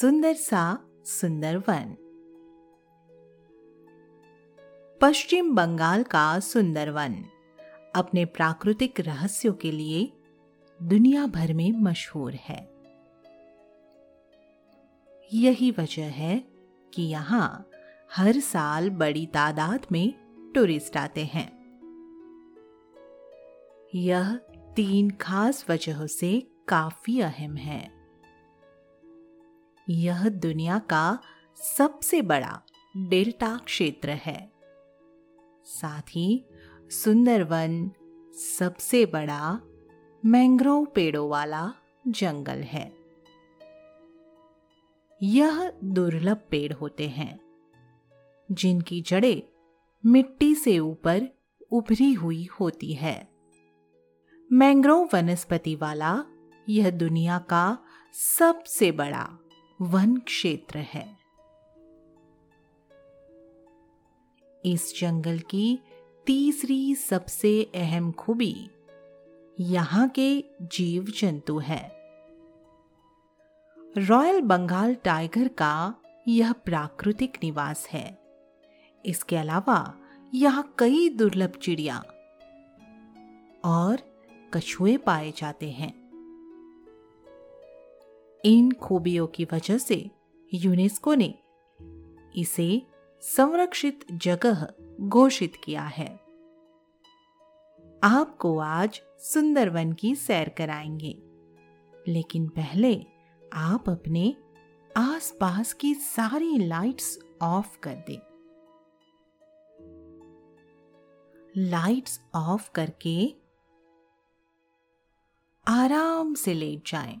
सुंदर सा, सुंदर वन। पश्चिम बंगाल का सुंदर वन। अपने प्राकृतिक रहस्यों के लिए दुनिया भर में मशहूर है। यही वजह है कि यहाँ हर साल बड़ी तादाद में टूरिस्ट आते हैं। यह तीन खास वजहों से काफ़ी अहम है। यह दुनिया का सबसे बड़ा डेल्टा क्षेत्र है। साथ ही सुंदरवन सबसे बड़ा मैंग्रोव पेड़ों वाला जंगल है। यह दुर्लभ पेड़ होते हैं, जिनकी जड़ें मिट्टी से ऊपर उभरी हुई होती है। मैंग्रोव वनस्पति वाला यह दुनिया का सबसे बड़ा वन क्षेत्र है। इस जंगल की तीसरी सबसे अहम खूबी यहाँ के जीव जंतु है। रॉयल बंगाल टाइगर का यह प्राकृतिक निवास है। इसके अलावा यहाँ कई दुर्लभ चिड़िया और कछुए पाए जाते हैं। इन खूबियों की वजह से यूनेस्को ने इसे संरक्षित जगह घोषित किया है आपको आज सुंदरवन की सैर कराएँगे, लेकिन पहले आप अपने आसपास की सारी लाइट्स ऑफ़ कर दें लाइट्स ऑफ़ करके आराम से लेट जाएँ।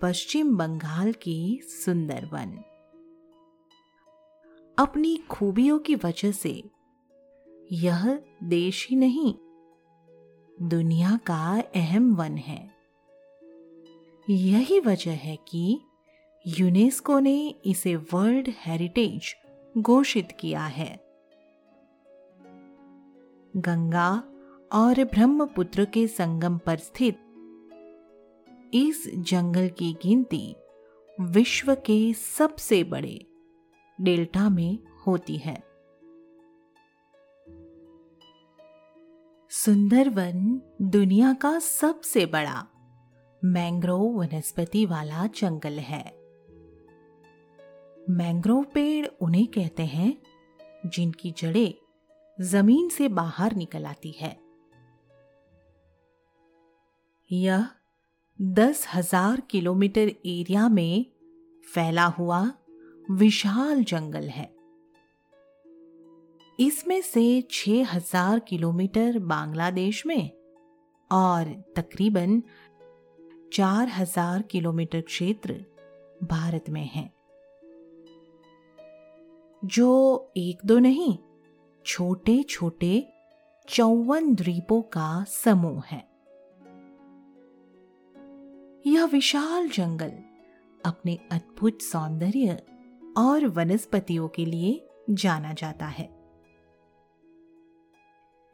पश्चिम बंगाल की सुंदरवन। अपनी खूबियों की वजह से यह देश ही नहीं, दुनिया का अहम वन है। यही वजह है कि यूनेस्को ने इसे वर्ल्ड हेरिटेज घोषित किया है। गंगा और ब्रह्मपुत्र के संगम पर स्थित इस जंगल की गिनती विश्व के सबसे बड़े डेल्टा में होती है। सुंदरवन दुनिया का सबसे बड़ा मैंग्रोव वनस्पति वाला जंगल है। मैंग्रोव पेड़ उन्हें कहते हैं, जिनकी जड़ें ज़मीन से बाहर निकल आती है। यह दस हज़ार किलोमीटर एरिया में फैला हुआ विशाल जंगल है। इसमें से छह हज़ार किलोमीटर बांग्लादेश में और तकरीबन चार हज़ार किलोमीटर क्षेत्र भारत में है। जो एक दो नहीं छोटे छोटे चौवन द्वीपों का समूह है। यह विशाल जंगल अपने अद्भुत सौंदर्य और वनस्पतियों के लिए जाना जाता है।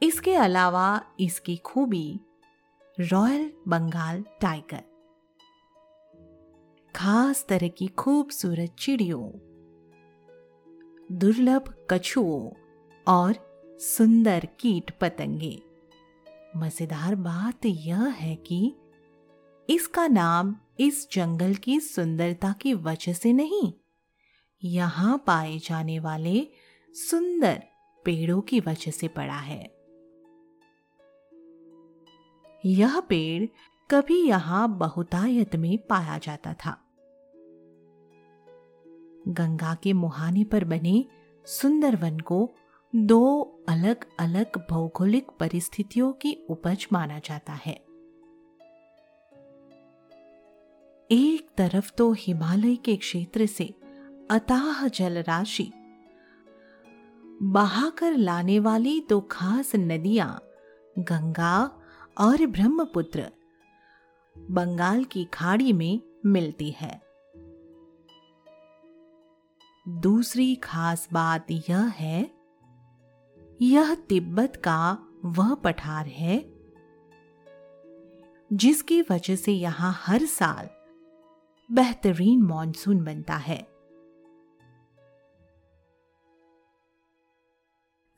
इसके अलावा इसकी खूबी रॉयल बंगाल टाइगर। खास तरह की खूबसूरत चिड़ियों, दुर्लभ कछुओं और सुंदर कीट पतंगे। मज़ेदार बात यह है कि इसका नाम इस जंगल की सुंदरता की वजह से नहीं। यहाँ पाए जाने वाले सुंदर पेड़ों की वजह से पड़ा है। यह पेड़ कभी यहाँ बहुतायत में पाया जाता था। गंगा के मुहाने पर बने सुंदर वन को दो अलग अलग भौगोलिक परिस्थितियों की उपज माना जाता है। एक तरफ़ तो हिमालय के क्षेत्र से अताह जल राशि बहाकर लाने वाली दो खास नदियाँ, गंगा और ब्रह्मपुत्र, बंगाल की खाड़ी में मिलती है। दूसरी खास बात यह है, यह तिब्बत का वह पठार है, जिसकी वजह से यहाँ हर साल बेहतरीन मॉनसून बनता है।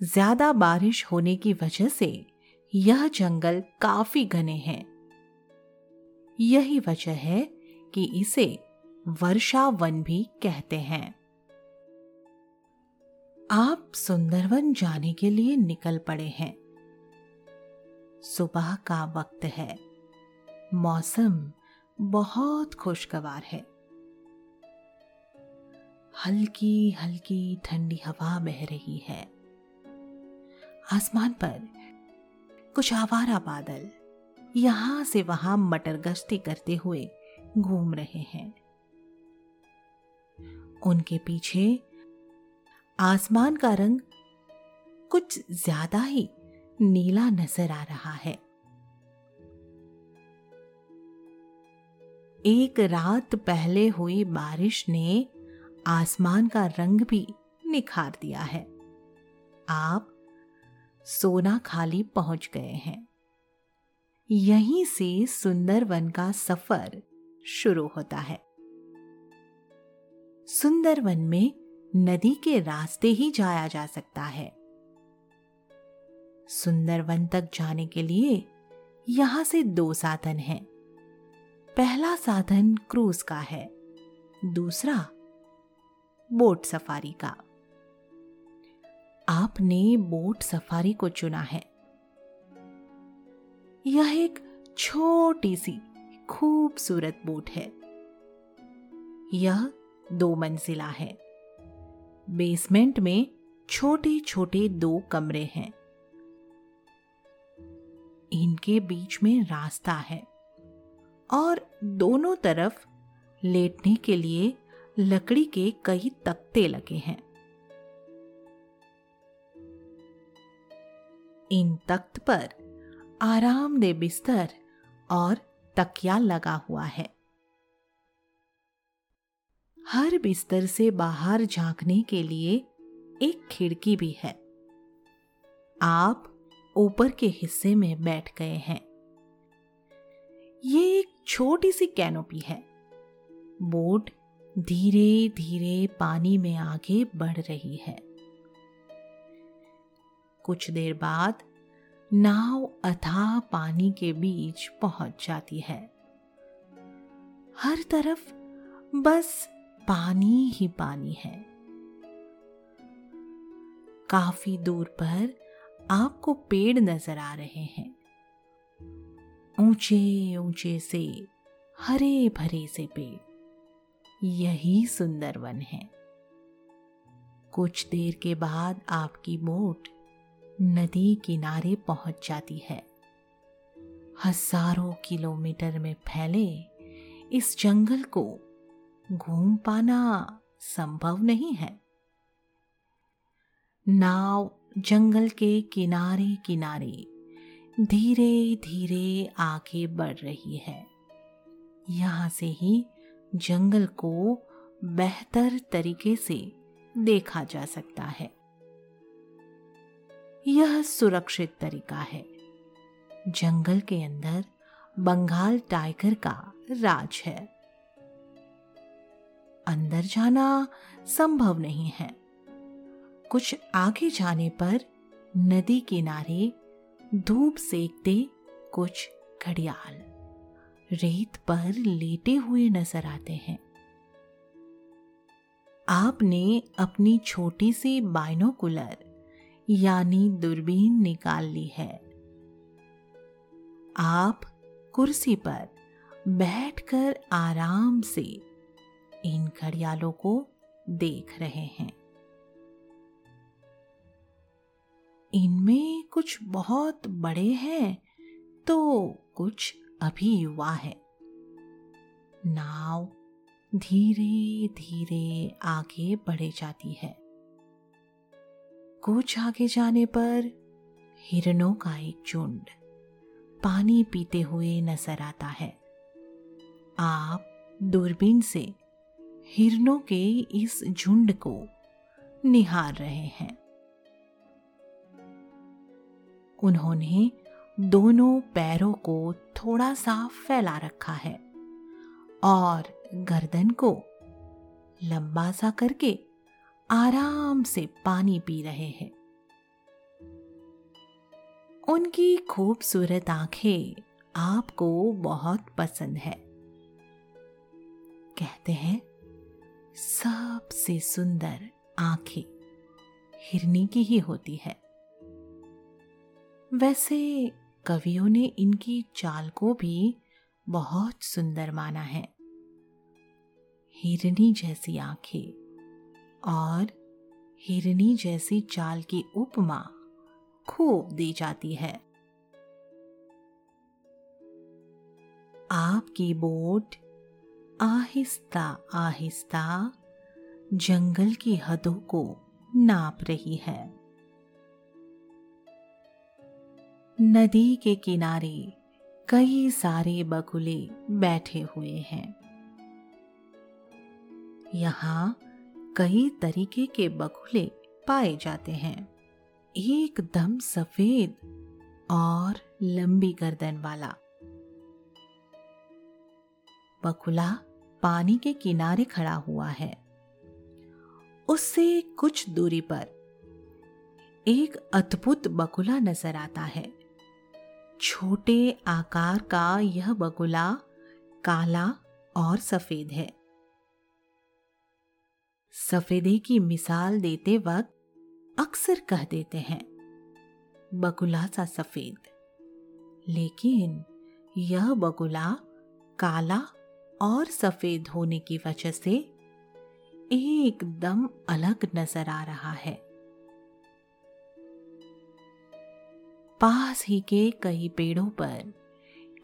ज़्यादा बारिश होने की वजह से यह जंगल काफ़ी घने हैं। यही वजह है कि इसे वर्षा वन भी कहते हैं। आप सुंदरवन जाने के लिए निकल पड़े हैं। सुबह का वक्त है। मौसम बहुत खुशगवार है। हल्की हल्की ठंडी हवा बह रही है। आसमान पर कुछ आवारा बादल यहाँ से वहाँ मटर गश्ती करते हुए घूम रहे हैं। उनके पीछे आसमान का रंग कुछ ज़्यादा ही नीला नज़र आ रहा है। एक रात पहले हुई बारिश ने आसमान का रंग भी निखार दिया है। आप सोना खाली पहुँच गए हैं। यहीं से सुंदर वन का सफ़र शुरू होता है। सुंदर वन में नदी के रास्ते ही जाया जा सकता है। सुंदरवन तक जाने के लिए यहाँ से दो साधन हैं। पहला साधन क्रूज का है। दूसरा, बोट सफारी का। आपने बोट सफारी को चुना है। यह एक छोटी सी, खूबसूरत बोट है। यह दो मंजिला है। बेसमेंट में छोटे छोटे दो कमरे हैं। इनके बीच में रास्ता है। और दोनों तरफ़ लेटने के लिए लकड़ी के कई तख्ते लगे हैं। इन तख्त पर आरामदेह बिस्तर और तकिया लगा हुआ है। हर बिस्तर से बाहर झांकने के लिए एक खिड़की भी है। आप ऊपर के हिस्से में बैठ गए हैं। ये एक छोटी सी कैनोपी है। बोट धीरे धीरे पानी में आगे बढ़ रही है। कुछ देर बाद नाव अथाह पानी के बीच पहुँच जाती है। हर तरफ़ बस पानी ही पानी है। काफ़ी दूर पर आपको पेड़ नज़र आ रहे हैं। ऊँचे ऊँचे से हरे भरे से पेड़। यही सुंदर वन है। कुछ देर के बाद आपकी बोट नदी किनारे पहुँच जाती है। हज़ारों किलोमीटर में फैले इस जंगल को घूम पाना संभव नहीं है। नाव जंगल के किनारे किनारे धीरे धीरे आगे बढ़ रही है। यहाँ से ही जंगल को बेहतर तरीके से देखा जा सकता है। यह सुरक्षित तरीका है। जंगल के अंदर बंगाल टाइगर का राज है। अंदर जाना संभव नहीं है। कुछ आगे जाने पर नदी किनारे धूप सेकते कुछ घड़ियाल। रेत पर लेटे हुए नज़र आते हैं। आपने अपनी छोटी सी बाइनोकुलर, यानी दूरबीन निकाल ली है। आप कुर्सी पर बैठकर आराम से इन घड़ियालों को देख रहे हैं। इनमें कुछ बहुत बड़े हैं तो कुछ अभी युवा है। नाव धीरे धीरे आगे बढ़े जाती है। कुछ आगे जाने पर हिरणों का एक झुंड पानी पीते हुए नज़र आता है। आप दूरबीन से हिरणों के इस झुंड को निहार रहे हैं। उन्होंने दोनों पैरों को थोड़ा सा फैला रखा है और गर्दन को लंबा सा करके आराम से पानी पी रहे हैं। उनकी खूबसूरत आँखें आपको बहुत पसंद है। कहते हैं, सबसे सुंदर आँखें हिरनी की ही होती है। वैसे कवियों ने इनकी चाल को भी बहुत सुंदर माना है। हिरनी जैसी आँखें और हिरनी जैसी चाल की उपमा खूब दी जाती है। आपकी बोट आहिस्ता आहिस्ता जंगल की हदों को नाप रही है। नदी के किनारे कई सारे बगुले बैठे हुए हैं। यहाँ कई तरीके के बगुले पाए जाते हैं। एकदम सफ़ेद और लंबी गर्दन वाला। बकुला पानी के किनारे खड़ा हुआ है। उससे कुछ दूरी पर एक अद्भुत बकुला नज़र आता है। छोटे आकार का यह बगुला काला और सफ़ेद है। सफेदे की मिसाल देते वक्त अक्सर कह देते हैं, बगुला सा सफ़ेद। लेकिन यह बगुला काला और सफ़ेद होने की वजह से एकदम अलग नज़र आ रहा है। पास ही के कई पेड़ों पर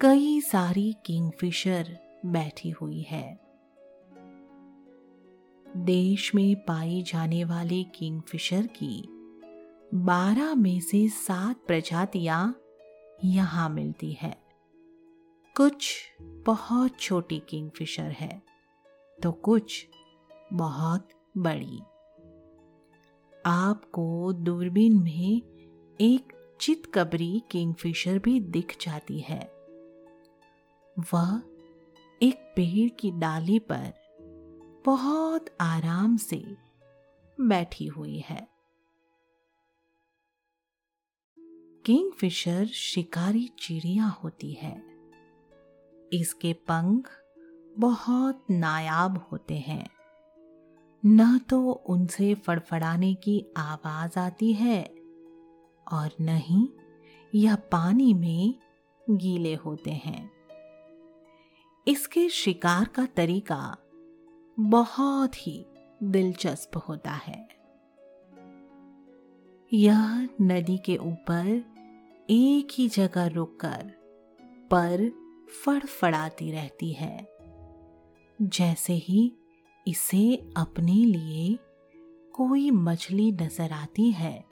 कई सारी किंगफिशर बैठी हुई है। देश में पाई जाने वाले किंगफिशर की बारह में से सात प्रजातियाँ यहाँ मिलती है। कुछ बहुत छोटी किंगफिशर है तो कुछ बहुत बड़ी। आपको दूरबीन में एक चितकबरी किंगफिशर भी दिख जाती है। वह एक पेड़ की डाली पर बहुत आराम से बैठी हुई है। किंगफिशर शिकारी चिड़िया होती है। इसके पंख बहुत नायाब होते हैं। न तो उनसे फड़फड़ाने की आवाज़ आती है और न ही यह पानी में गीले होते हैं। इसके शिकार का तरीका बहुत ही दिलचस्प होता है। यह नदी के ऊपर एक ही जगह रुककर पर फड़फड़ाती रहती है, जैसे ही इसे अपने लिए कोई मछली नज़र आती है।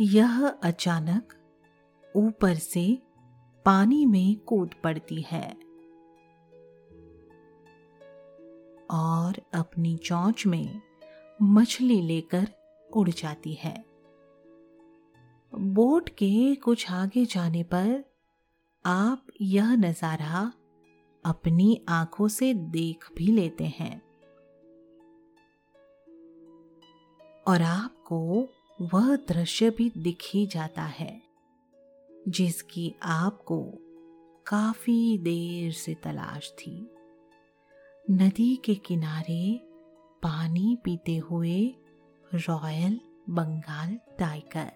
यह अचानक ऊपर से पानी में कूद पड़ती है और अपनी चौंच में मछली लेकर उड़ जाती है। बोट के कुछ आगे जाने पर आप यह नज़ारा अपनी आँखों से देख भी लेते हैं। और आपको वह दृश्य भी दिख ही जाता है, जिसकी आपको काफ़ी देर से तलाश थी। नदी के किनारे पानी पीते हुए रॉयल बंगाल टाइगर।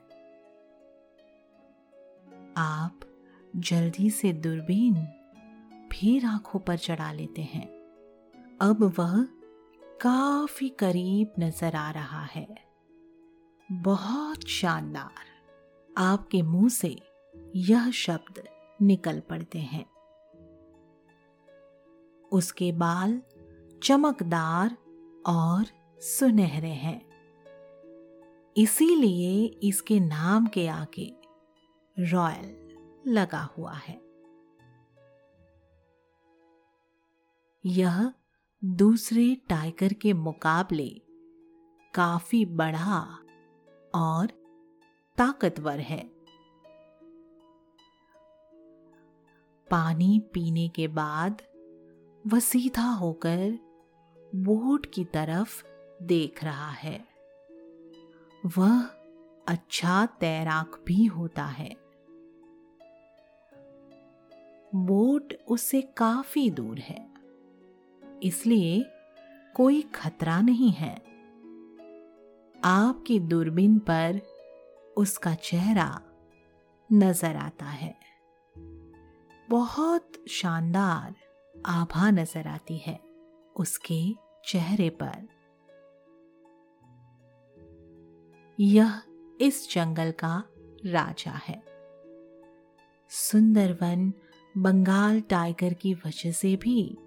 आप जल्दी से दूरबीन फिर आँखों पर चढ़ा लेते हैं। अब वह काफ़ी करीब नज़र आ रहा है। बहुत शानदार। आपके मुँह से यह शब्द निकल पड़ते हैं। उसके बाल चमकदार और सुनहरे हैं। इसीलिए इसके नाम के आगे रॉयल लगा हुआ है। यह दूसरे टाइगर के मुकाबले काफ़ी बड़ा और ताकतवर है। पानी पीने के बाद वह सीधा होकर बोट की तरफ़ देख रहा है। वह अच्छा तैराक भी होता है। बोट उससे काफ़ी दूर है, इसलिए कोई खतरा नहीं है। आपकी दूरबीन पर उसका चेहरा नज़र आता है। बहुत शानदार आभा नज़र आती है उसके चेहरे पर। यह इस जंगल का राजा है। सुंदरवन बंगाल टाइगर की वजह से भी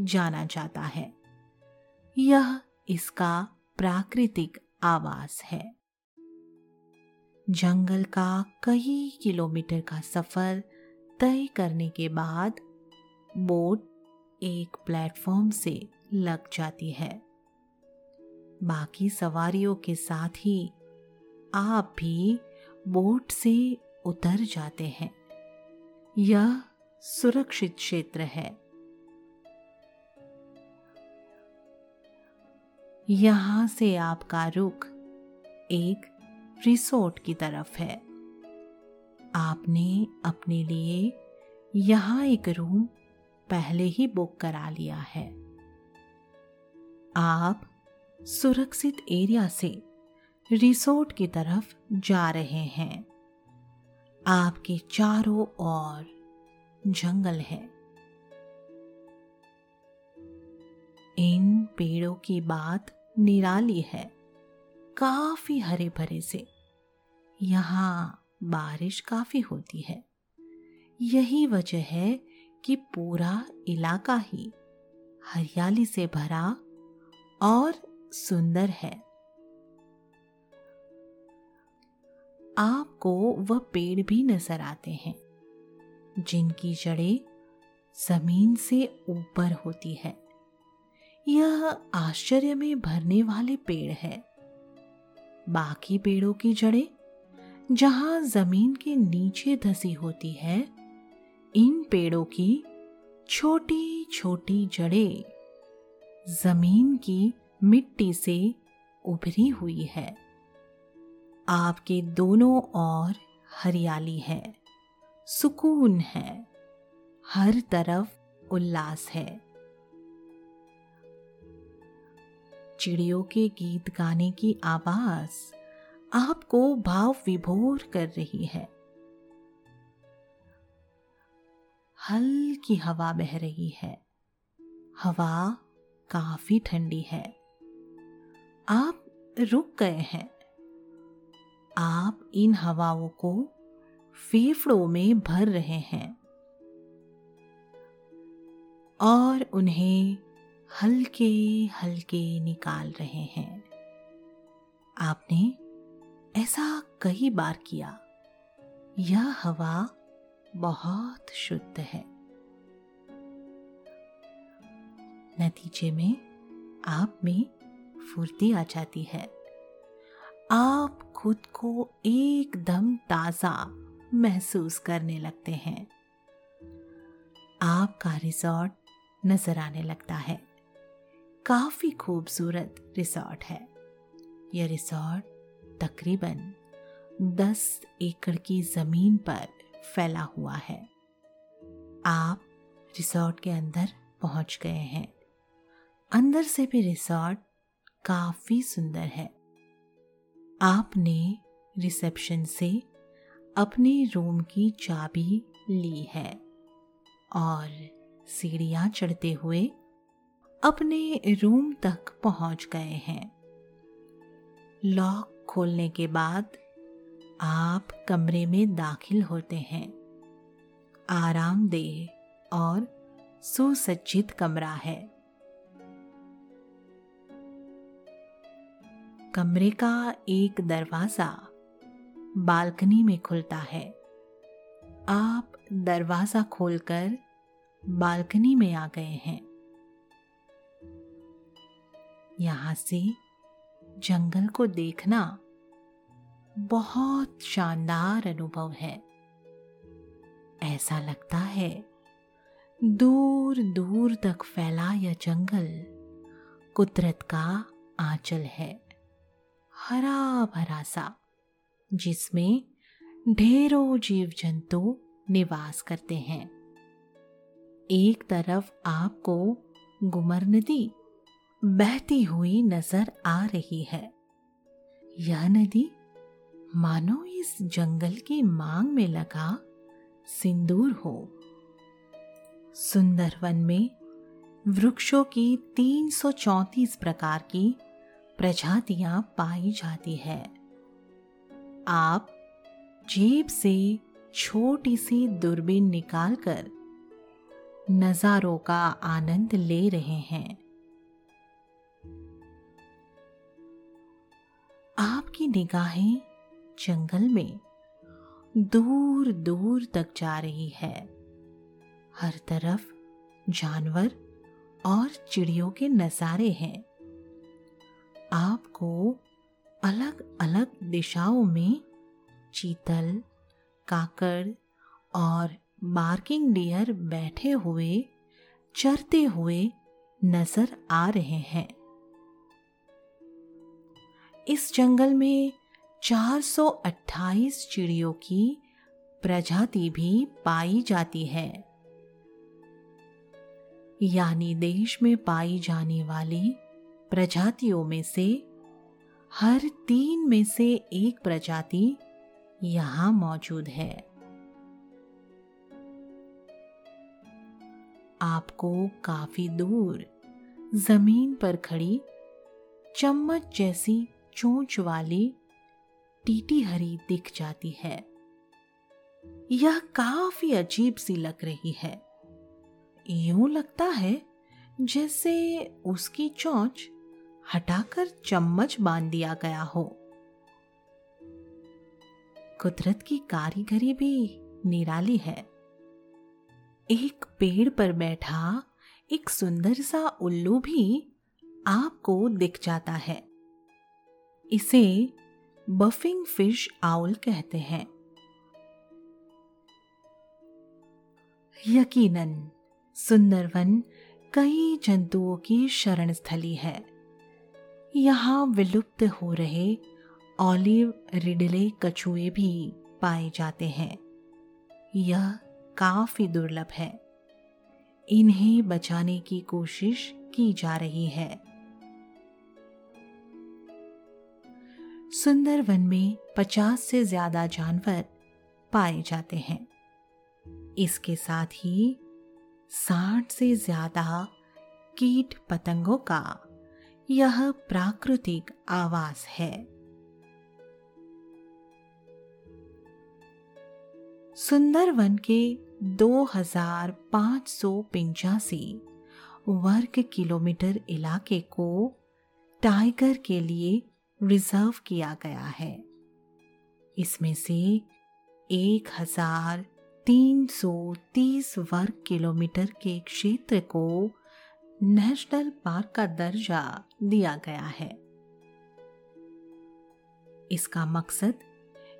जाना जाता है। यह इसका प्राकृतिक आवास है। जंगल का कई किलोमीटर का सफ़र तय करने के बाद बोट एक प्लेटफॉर्म से लग जाती है। बाकी सवारियों के साथ ही आप भी बोट से उतर जाते हैं। यह सुरक्षित क्षेत्र है। यहाँ से आपका रुख एक रिसोर्ट की तरफ़ है। आपने अपने लिए यहाँ एक रूम पहले ही बुक करा लिया है। आप सुरक्षित एरिया से रिसोर्ट की तरफ़ जा रहे हैं। आपके चारों ओर जंगल है। इन पेड़ों की बात निराली है, काफ़ी हरे भरे से। यहाँ बारिश काफ़ी होती है। यही वजह है कि पूरा इलाका ही हरियाली से भरा और सुंदर है। आपको वह पेड़ भी नज़र आते हैं, जिनकी जड़ें ज़मीन से ऊपर होती है। यह आश्चर्य में भरने वाले पेड़ है। बाकी पेड़ों की जड़ें, जहाँ ज़मीन के नीचे धसी होती है, इन पेड़ों की छोटी छोटी जड़ें ज़मीन की मिट्टी से उभरी हुई है। आपके दोनों ओर हरियाली है, सुकून है, हर तरफ़ उल्लास है। चिड़ियों के गीत गाने की आवाज़ आपको भाव विभोर कर रही है। हल्की हवा बह रही है। हवा काफ़ी ठंडी है। आप रुक गए हैं। आप इन हवाओं को फेफड़ों में भर रहे हैं। और उन्हें हल्के हल्के निकाल रहे हैं। आपने ऐसा कई बार किया। यह हवा बहुत शुद्ध है। नतीजे में आप में फुर्ती आ जाती है। आप खुद को एकदम ताज़ा महसूस करने लगते हैं। आपका रिजॉर्ट नज़र आने लगता है। काफ़ी खूबसूरत रिसोर्ट है। यह रिसोर्ट तकरीबन 10 एकड़ की ज़मीन पर फैला हुआ है। आप रिसोर्ट के अंदर पहुँच गए हैं। अंदर से भी रिसोर्ट काफ़ी सुंदर है। आपने रिसेप्शन से अपने रूम की चाबी ली है और सीढ़ियाँ चढ़ते हुए अपने रूम तक पहुँच गए हैं। लॉक खोलने के बाद आप कमरे में दाखिल होते हैं। आरामदेह और सुसज्जित कमरा है। कमरे का एक दरवाज़ा बालकनी में खुलता है। आप दरवाज़ा खोलकर बालकनी में आ गए हैं। यहाँ से जंगल को देखना बहुत शानदार अनुभव है। ऐसा लगता है दूर दूर तक फैला यह जंगल कुदरत का आंचल है हरा भरा सा, जिसमें ढेरों जीव जंतु निवास करते हैं। एक तरफ़ आपको गुमर नदी बहती हुई नज़र आ रही है। यह नदी, मानो इस जंगल की मांग में लगा, सिंदूर हो। सुंदर वन में वृक्षों की 334 प्रकार की प्रजातियाँ पाई जाती है। आप जेब से छोटी सी दूरबीन निकालकर नजारों का आनंद ले रहे हैं। आपकी निगाहें जंगल में दूर दूर तक जा रही है। हर तरफ़ जानवर और चिड़ियों के नज़ारे हैं। आपको अलग अलग दिशाओं में चीतल, काकड़ और बार्किंग डियर बैठे हुए, चरते हुए नज़र आ रहे हैं। इस जंगल में 428 चिड़ियों की प्रजाति भी पाई जाती है। यानी देश में पाई जाने वाली प्रजातियों में से हर तीन में से एक प्रजाति यहाँ मौजूद है। आपको काफ़ी दूर ज़मीन पर खड़ी चम्मच जैसी चोंच वाली टीटी हरी दिख जाती है। यह काफ़ी अजीब सी लग रही है। यूँ लगता है जैसे उसकी चोंच हटाकर चम्मच बाँध दिया गया हो। कुदरत की कारीगरी भी निराली है। एक पेड़ पर बैठा एक सुंदर सा उल्लू भी आपको दिख जाता है। इसे बफिंग फ़िश आउल कहते हैं। यकीनन, सुंदरवन कई जंतुओं की शरण स्थली है। यहाँ विलुप्त हो रहे ऑलिव रिडले कछुए भी पाए जाते हैं। यह काफ़ी दुर्लभ है। इन्हें बचाने की कोशिश की जा रही है। सुंदरवन में पचास से ज़्यादा जानवर पाए जाते हैं। इसके साथ ही साठ से ज़्यादा कीट पतंगों का यह प्राकृतिक आवास है। सुंदरवन के दो हज़ार पाँच सौ पिंचासी वर्ग किलोमीटर इलाके को टाइगर के लिए रिज़र्व किया गया है। इसमें से एक हज़ार तीन सौ तीस वर्ग किलोमीटर के क्षेत्र को नेशनल पार्क का दर्जा दिया गया है। इसका मकसद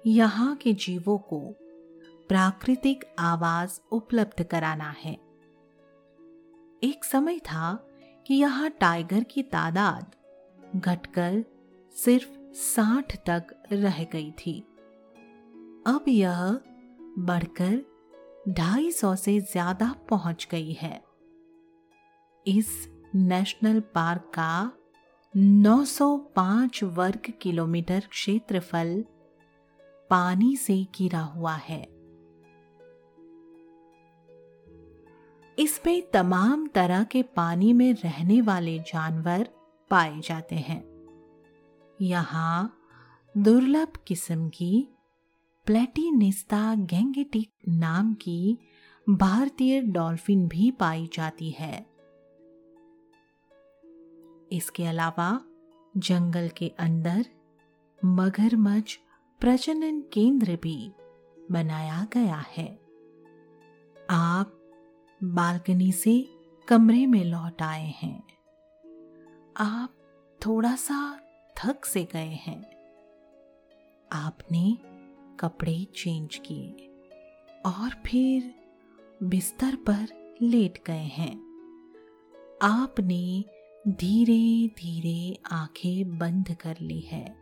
यहाँ के जीवों को प्राकृतिक आवास उपलब्ध कराना है। एक समय था कि यहाँ टाइगर की तादाद घटकर सिर्फ़ साठ तक रह गई थी। अब यह बढ़कर ढाई सौ से ज़्यादा पहुँच गई है। इस नेशनल पार्क का 905 वर्ग किलोमीटर क्षेत्रफल पानी से घिरा हुआ है। इसमें तमाम तरह के पानी में रहने वाले जानवर पाए जाते हैं। यहाँ दुर्लभ किस्म की प्लेटिनिस्ता गैंगेटिक नाम की भारतीय डॉल्फिन भी पाई जाती है। इसके अलावा जंगल के अंदर मगरमच्छ प्रजनन केंद्र भी बनाया गया है। आप बालकनी से कमरे में लौट आए हैं। आप थोड़ा सा थक से गए हैं। आपने कपड़े चेंज किए और फिर बिस्तर पर लेट गए हैं। आपने धीरे धीरे आँखें बंद कर ली है।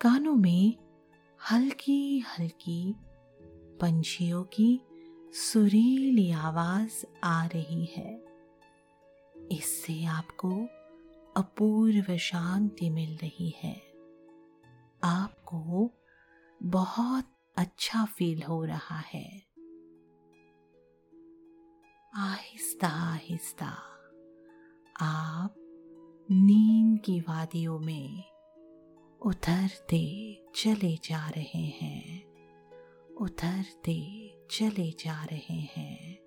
कानों में हल्की हल्की पंछियों की सुरीली आवाज़ आ रही है। इससे आपको अपूर्व शांति मिल रही है। आपको बहुत अच्छा फील हो रहा है। आहिस्ता आहिस्ता, आप नींद की वादियों में उतरते चले जा रहे हैं, उतरते चले जा रहे हैं।